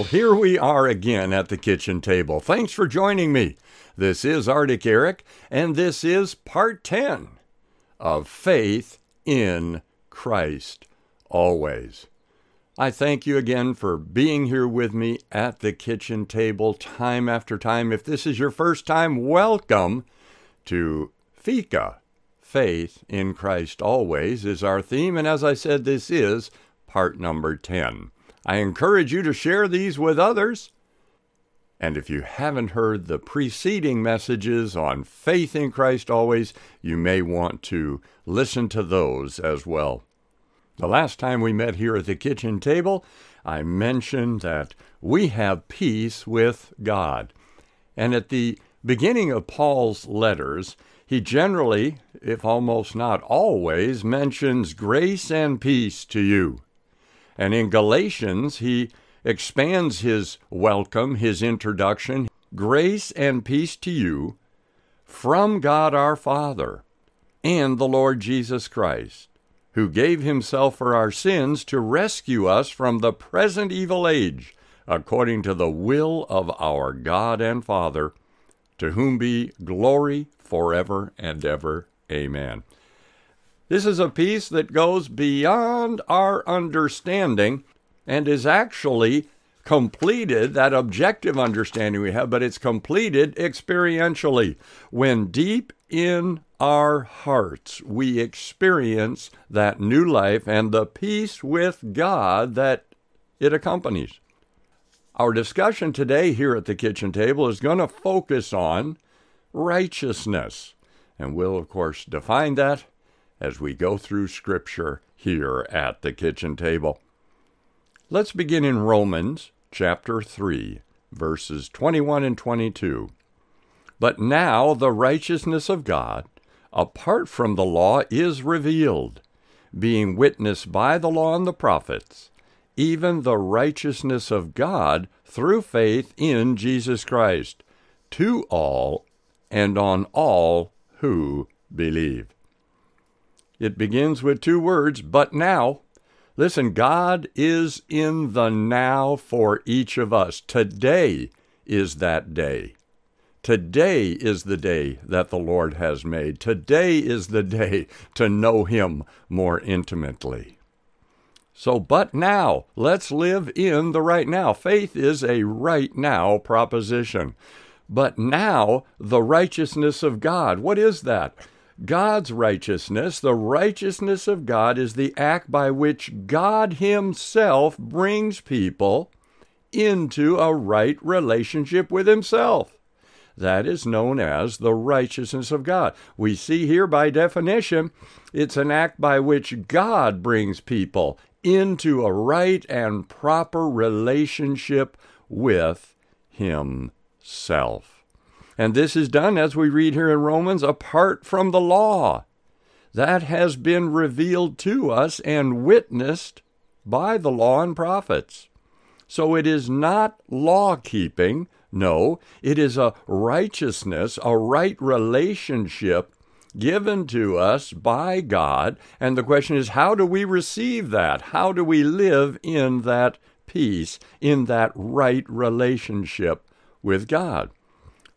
Well, here we are again at the kitchen table. Thanks for joining me. This is Arctic Eric, and this is part 10 of Faith in Christ Always. I thank you again for being here with me at the kitchen table time after time. If this is your first time, welcome to Fika. Faith in Christ Always is our theme, and as I said, this is part number 10. I encourage you to share these with others. And if you haven't heard the preceding messages on faith in Christ always, you may want to listen to those as well. The last time we met here at the kitchen table, I mentioned that we have peace with God. And at the beginning of Paul's letters, he generally, if almost not always, mentions grace and peace to you. And in Galatians, he expands his welcome, his introduction grace and peace to you from God our Father and the Lord Jesus Christ, who gave himself for our sins to rescue us from the present evil age, according to the will of our God and Father, to whom be glory forever and ever. Amen. This is a peace that goes beyond our understanding and is actually completed, that objective understanding we have, but it's completed experientially. When deep in our hearts we experience that new life and the peace with God that it accompanies. Our discussion today here at the kitchen table is going to focus on righteousness. And we'll, of course, define that as we go through Scripture here at the kitchen table. Let's begin in Romans chapter 3, verses 21 and 22. But now the righteousness of God, apart from the law, is revealed, being witnessed by the law and the prophets, even the righteousness of God through faith in Jesus Christ, to all and on all who believe. It begins with two words, but now. Listen, God is in the now for each of us. Today is that day. Today is the day that the Lord has made. Today is the day to know Him more intimately. So, but now, let's live in the right now. Faith is a right now proposition. But now, the righteousness of God. What is that? God's righteousness, the righteousness of God, is the act by which God Himself brings people into a right relationship with Himself. That is known as the righteousness of God. We see here by definition, it's an act by which God brings people into a right and proper relationship with Himself. And this is done, as we read here in Romans, apart from the law. That has been revealed to us and witnessed by the law and prophets. So it is not law keeping. No, it is a righteousness, a right relationship given to us by God. And the question is, how do we receive that? How do we live in that peace, in that right relationship with God?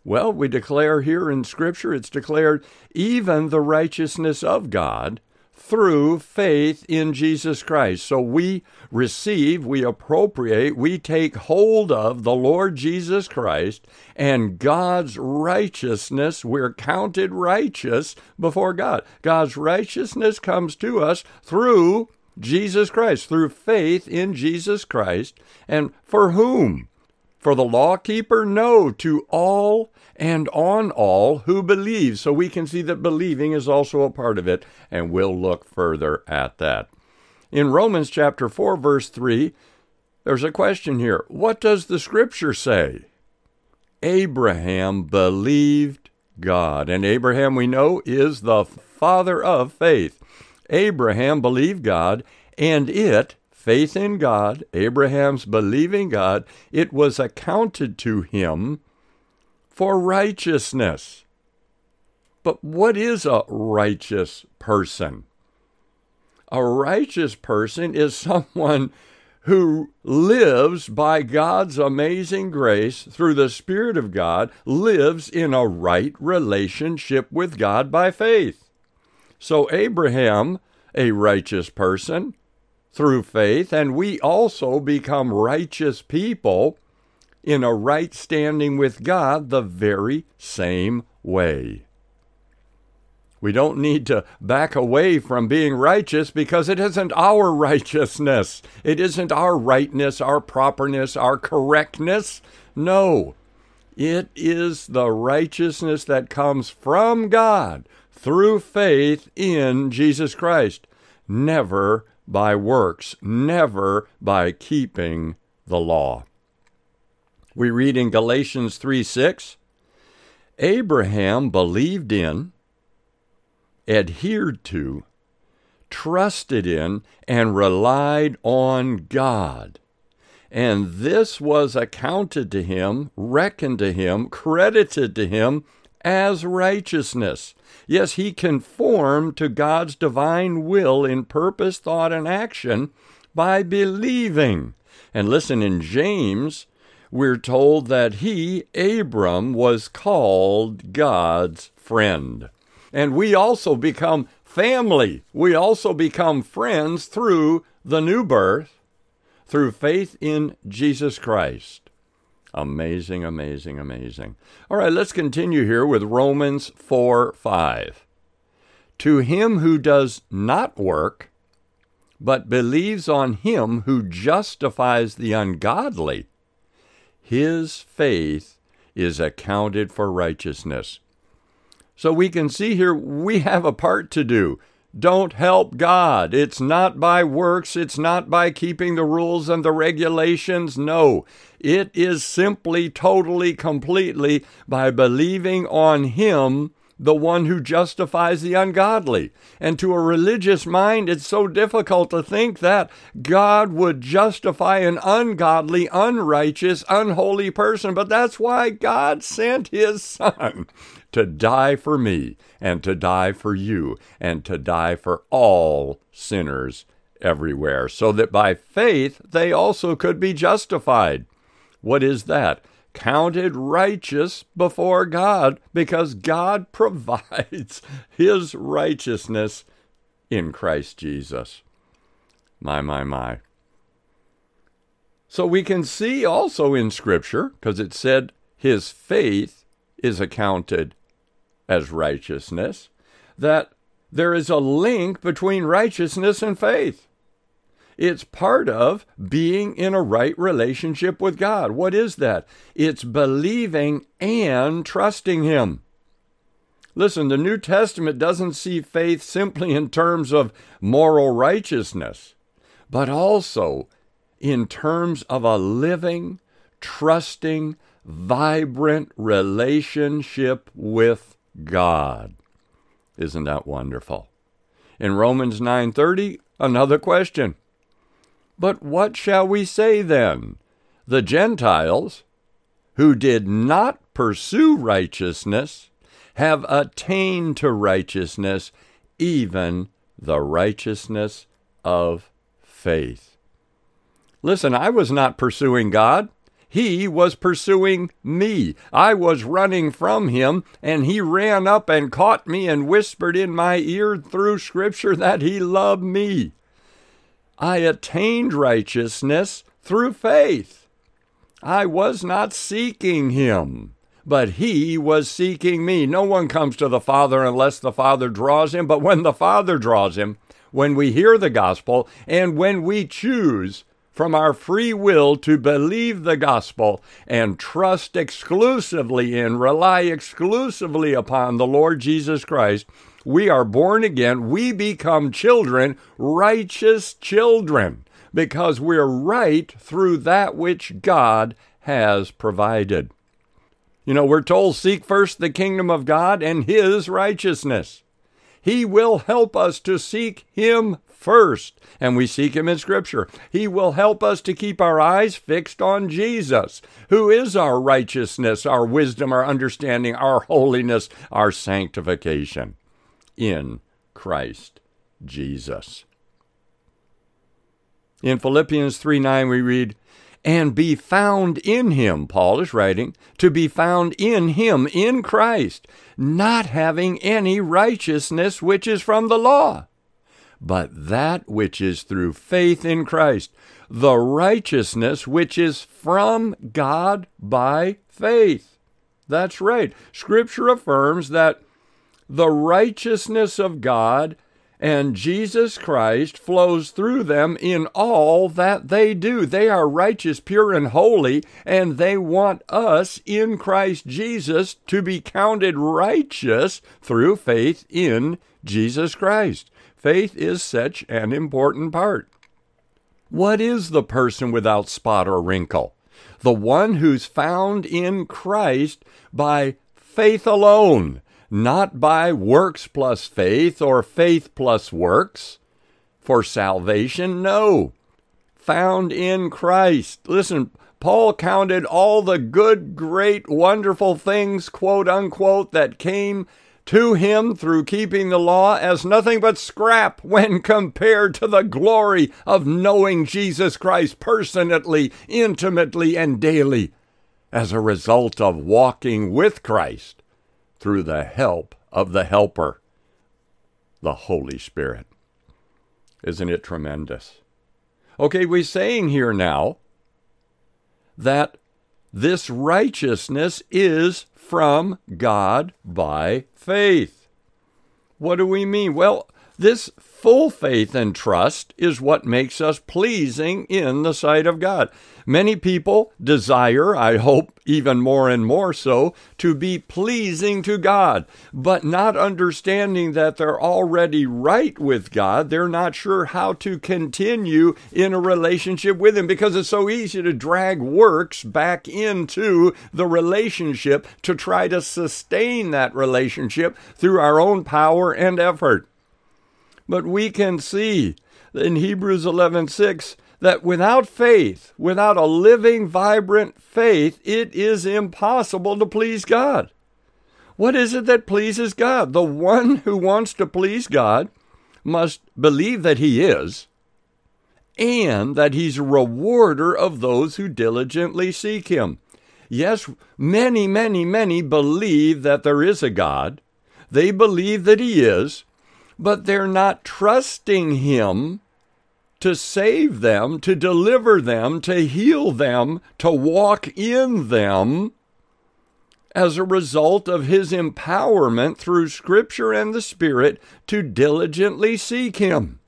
Well, we declare here in Scripture, it's declared even the righteousness of God through faith in Jesus Christ. So we receive, we appropriate, we take hold of the Lord Jesus Christ and God's righteousness. We're counted righteous before God. God's righteousness comes to us through Jesus Christ, through faith in Jesus Christ. And for whom? For the lawkeeper? No, to all and on all who believe. So we can see that believing is also a part of it, and we'll look further at that. In Romans chapter 4, verse 3, there's a question here. What does the scripture say? Abraham believed God. And Abraham, we know, is the father of faith. Abraham believed God, and it, faith in God, Abraham's believing God, it was accounted to him for righteousness. But what is a righteous person? A righteous person is someone who lives by God's amazing grace through the Spirit of God lives in a right relationship with God by faith. So, Abraham, a righteous person through faith, and we also become righteous people in a right standing with God the very same way. We don't need to back away from being righteous because it isn't our righteousness. It isn't our rightness, our properness, our correctness. No, it is the righteousness that comes from God through faith in Jesus Christ, never by works, never by keeping the law. We read in Galatians 3 6 Abraham believed in, adhered to, trusted in, and relied on God. And this was accounted to him, reckoned to him, credited to him as righteousness. Yes, he conformed to God's divine will in purpose, thought, and action by believing. And listen, in James, we're told that he, Abram, was called God's friend. And we also become family. We also become friends through the new birth, through faith in Jesus Christ. Amazing, amazing, amazing. All right, let's continue here with Romans 4 5. To him who does not work, but believes on him who justifies the ungodly, his faith is accounted for righteousness. So we can see here we have a part to do. Don't help God. It's not by works. It's not by keeping the rules and the regulations. No, it is simply, totally, completely by believing on Him, the one who justifies the ungodly. And to a religious mind, it's so difficult to think that God would justify an ungodly, unrighteous, unholy person. But that's why God sent His Son to die for me and to die for you and to die for all sinners everywhere, so that by faith they also could be justified. What is that? Counted righteous before God because God provides his righteousness in Christ Jesus. My, my, my. So we can see also in Scripture, because it said his faith is accounted as righteousness, that there is a link between righteousness and faith. It's part of being in a right relationship with God. What is that? It's believing and trusting Him. Listen, the New Testament doesn't see faith simply in terms of moral righteousness, but also in terms of a living, trusting, vibrant relationship with God. Isn't that wonderful? In Romans 9:30, another question. But what shall we say then? The Gentiles who did not pursue righteousness have attained to righteousness, even the righteousness of faith. Listen, I was not pursuing God. He was pursuing me. I was running from him, and he ran up and caught me and whispered in my ear through Scripture that he loved me. I attained righteousness through faith. I was not seeking him, but he was seeking me. No one comes to the Father unless the Father draws him, but when the Father draws him, when we hear the gospel, and when we choose from our free will to believe the gospel and trust exclusively in, rely exclusively upon the Lord Jesus Christ, we are born again. We become children, righteous children, because we're right through that which God has provided. You know, we're told seek first the kingdom of God and his righteousness. He will help us to seek him first, and we seek Him in Scripture. He will help us to keep our eyes fixed on Jesus, who is our righteousness, our wisdom, our understanding, our holiness, our sanctification in Christ Jesus. In Philippians 3 9, we read, and be found in him, Paul is writing, to be found in him, in Christ, not having any righteousness which is from the law, but that which is through faith in Christ, the righteousness which is from God by faith. That's right. Scripture affirms that the righteousness of God and Jesus Christ flows through them in all that they do. They are righteous, pure, and holy, and they want us in Christ Jesus to be counted righteous through faith in Jesus Christ. Faith is such an important part. What is the person without spot or wrinkle? The one who's found in Christ by faith alone not by works plus faith or faith plus works for salvation. No. Found in Christ. Listen, Paul counted all the good, great, wonderful things, quote unquote, that came to him through keeping the law as nothing but scrap when compared to the glory of knowing Jesus Christ personally, intimately, and daily as a result of walking with Christ through the help of the Helper, the Holy Spirit. Isn't it tremendous? Okay, we're saying here now that this righteousness is from God by faith. What do we mean? Well, this full faith and trust is what makes us pleasing in the sight of God. Many people desire, I hope even more and more so, to be pleasing to God, but not understanding that they're already right with God. They're not sure how to continue in a relationship with Him because it's so easy to drag works back into the relationship to try to sustain that relationship through our own power and effort. But we can see in Hebrews 11:6 that without faith, without a living, vibrant faith, it is impossible to please God. What is it that pleases God? The one who wants to please God must believe that He is, and that He's a rewarder of those who diligently seek Him. Yes, many, many, many believe that there is a God. They believe that He is, but they're not trusting Him to save them, to deliver them, to heal them, to walk in them as a result of his empowerment through Scripture and the Spirit to diligently seek him.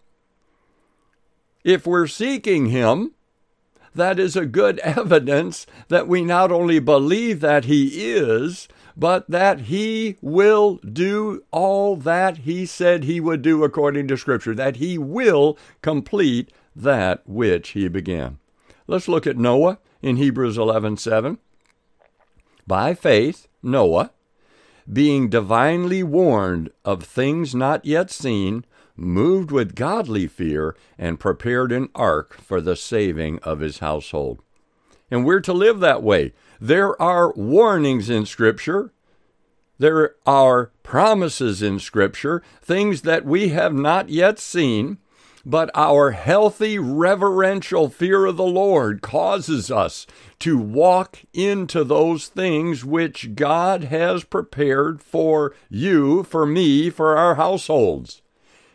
If we're seeking him, that is a good evidence that we not only believe that he is, but that he will do all that he said he would do according to Scripture, that he will complete that which he began. Let's look at Noah in Hebrews 11:7. By faith, Noah, being divinely warned of things not yet seen, moved with godly fear and prepared an ark for the saving of his household. And we're to live that way. There are warnings in Scripture. There are promises in Scripture, things that we have not yet seen, but our healthy, reverential fear of the Lord causes us to walk into those things which God has prepared for you, for me, for our households.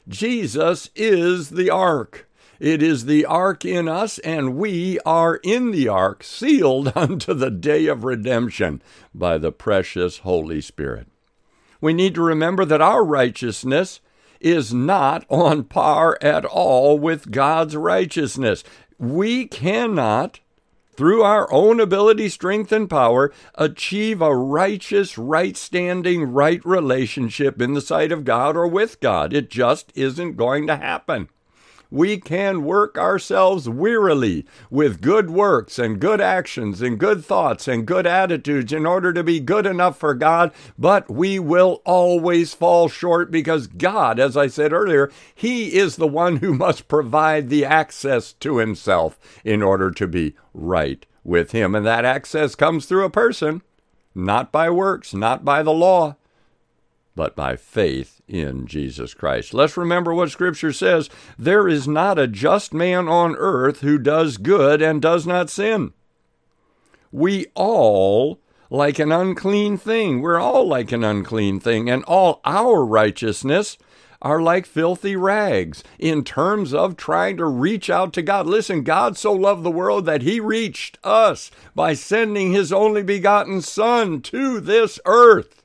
Jesus is the ark. It is the ark in us, and we are in the ark, sealed unto the day of redemption by the precious Holy Spirit. We need to remember that our righteousness is not on par at all with God's righteousness. We cannot, through our own ability, strength, and power, achieve a righteous, right standing, right relationship in the sight of God or with God. It just isn't going to happen we can work ourselves wearily with good works and good actions and good thoughts and good attitudes in order to be good enough for God, but we will always fall short because God, as I said earlier, He is the one who must provide the access to Himself in order to be right with Him. And that access comes through a person, not by works, not by the law, but by faith in Jesus Christ. Let's remember what Scripture says there is not a just man on earth who does good and does not sin. We all like an unclean thing. We're all like an unclean thing, and all our righteousness are like filthy rags in terms of trying to reach out to God. Listen, God so loved the world that he reached us by sending his only begotten Son to this earth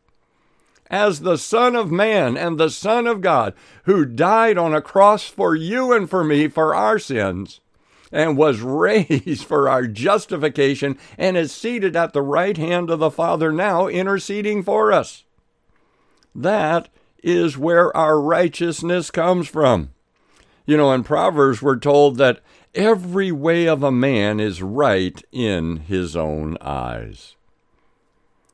as the Son of Man and the Son of God, who died on a cross for you and for me for our sins and was raised for our justification and is seated at the right hand of the Father now, interceding for us. That is where our righteousness comes from. You know, in Proverbs, we're told that every way of a man is right in his own eyes.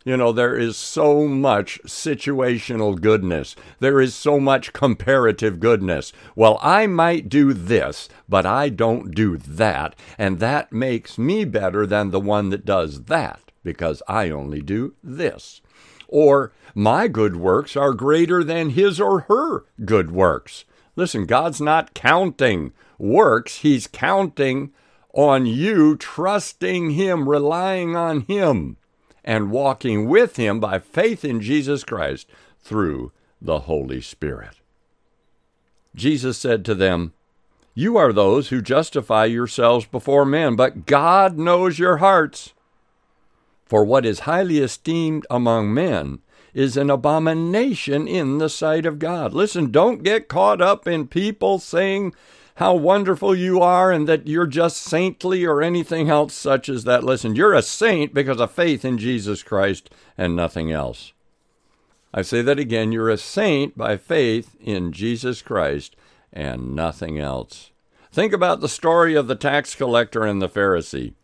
You know, there is so much situational goodness. There is so much comparative goodness. Well, I might do this, but I don't do that, and that makes me better than the one that does that because I only do this. Or, my good works are greater than his or her good works. Listen, God's not counting works, He's counting on you trusting Him, relying on Him and walking with Him by faith in Jesus Christ through the Holy Spirit. Jesus said to them, You are those who justify yourselves before men, but God knows your hearts. For what is highly esteemed among men is an abomination in the sight of God. Listen, don't get caught up in people saying how wonderful you are and that you're just saintly or anything else such as that. Listen, you're a saint because of faith in Jesus Christ and nothing else. I say that again you're a saint by faith in Jesus Christ and nothing else. Think about the story of the tax collector and the Pharisee.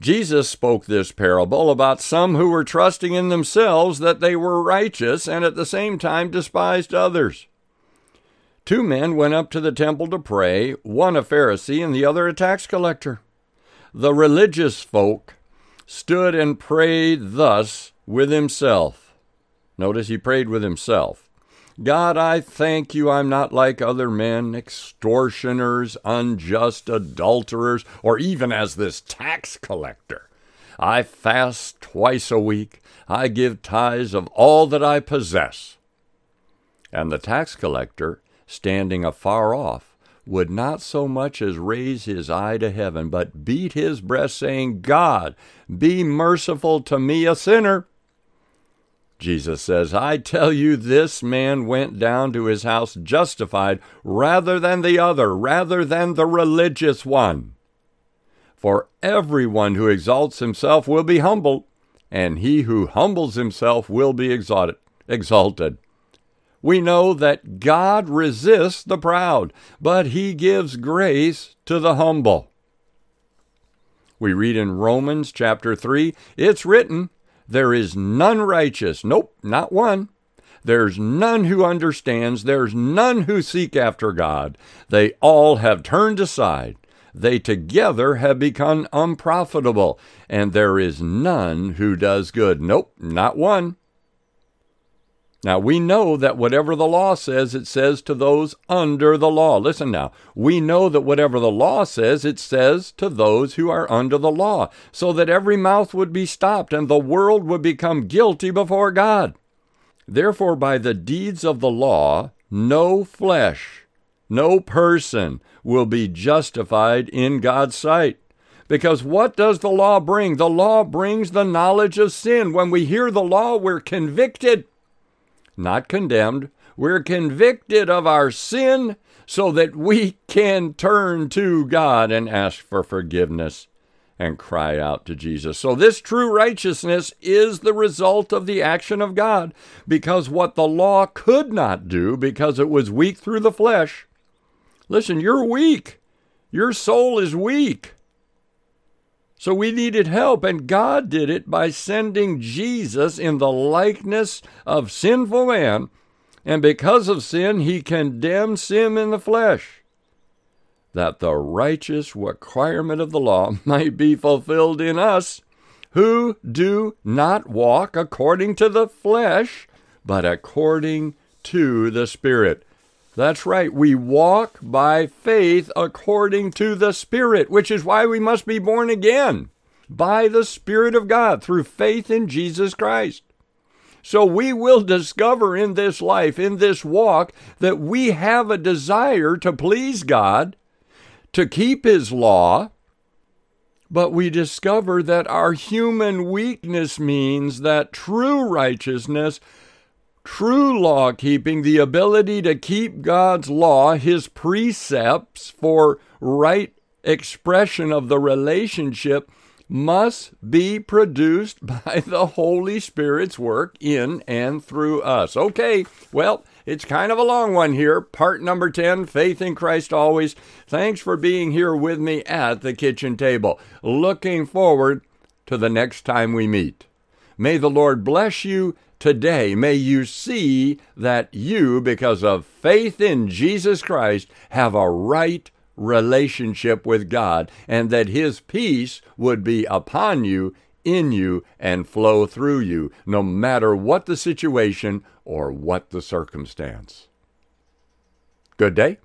Jesus spoke this parable about some who were trusting in themselves that they were righteous and at the same time despised others. Two men went up to the temple to pray, one a Pharisee and the other a tax collector. The religious folk stood and prayed thus with himself. Notice he prayed with himself. God, I thank you I'm not like other men, extortioners, unjust adulterers, or even as this tax collector. I fast twice a week. I give tithes of all that I possess. And the tax collector standing afar off, would not so much as raise his eye to heaven, but beat his breast, saying, God, be merciful to me, a sinner. Jesus says, I tell you, this man went down to his house justified rather than the other, rather than the religious one. For everyone who exalts himself will be humbled, and he who humbles himself will be exalted. exalted we know that God resists the proud, but he gives grace to the humble. We read in Romans chapter 3 it's written, There is none righteous, nope, not one. There's none who understands, there's none who seek after God. They all have turned aside. They together have become unprofitable, and there is none who does good. Nope, not one. Now, we know that whatever the law says, it says to those under the law. Listen now. We know that whatever the law says, it says to those who are under the law, so that every mouth would be stopped and the world would become guilty before God. Therefore, by the deeds of the law, no flesh, no person will be justified in God's sight. Because what does the law bring? The law brings the knowledge of sin. When we hear the law, we're convicted not condemned. We're convicted of our sin so that we can turn to God and ask for forgiveness and cry out to Jesus. So, this true righteousness is the result of the action of God because what the law could not do because it was weak through the flesh. Listen, you're weak. Your soul is weak. So we needed help, and God did it by sending Jesus in the likeness of sinful man. And because of sin, he condemned sin in the flesh, that the righteous requirement of the law might be fulfilled in us, who do not walk according to the flesh, but according to the Spirit. That's right. We walk by faith according to the Spirit, which is why we must be born again by the Spirit of God through faith in Jesus Christ. So we will discover in this life, in this walk, that we have a desire to please God, to keep His law, but we discover that our human weakness means that true righteousness True law keeping, the ability to keep God's law, His precepts for right expression of the relationship, must be produced by the Holy Spirit's work in and through us. Okay, well, it's kind of a long one here. Part number 10 Faith in Christ Always. Thanks for being here with me at the kitchen table. Looking forward to the next time we meet. May the Lord bless you Today, may you see that you, because of faith in Jesus Christ, have a right relationship with God and that His peace would be upon you, in you, and flow through you, no matter what the situation or what the circumstance. Good day.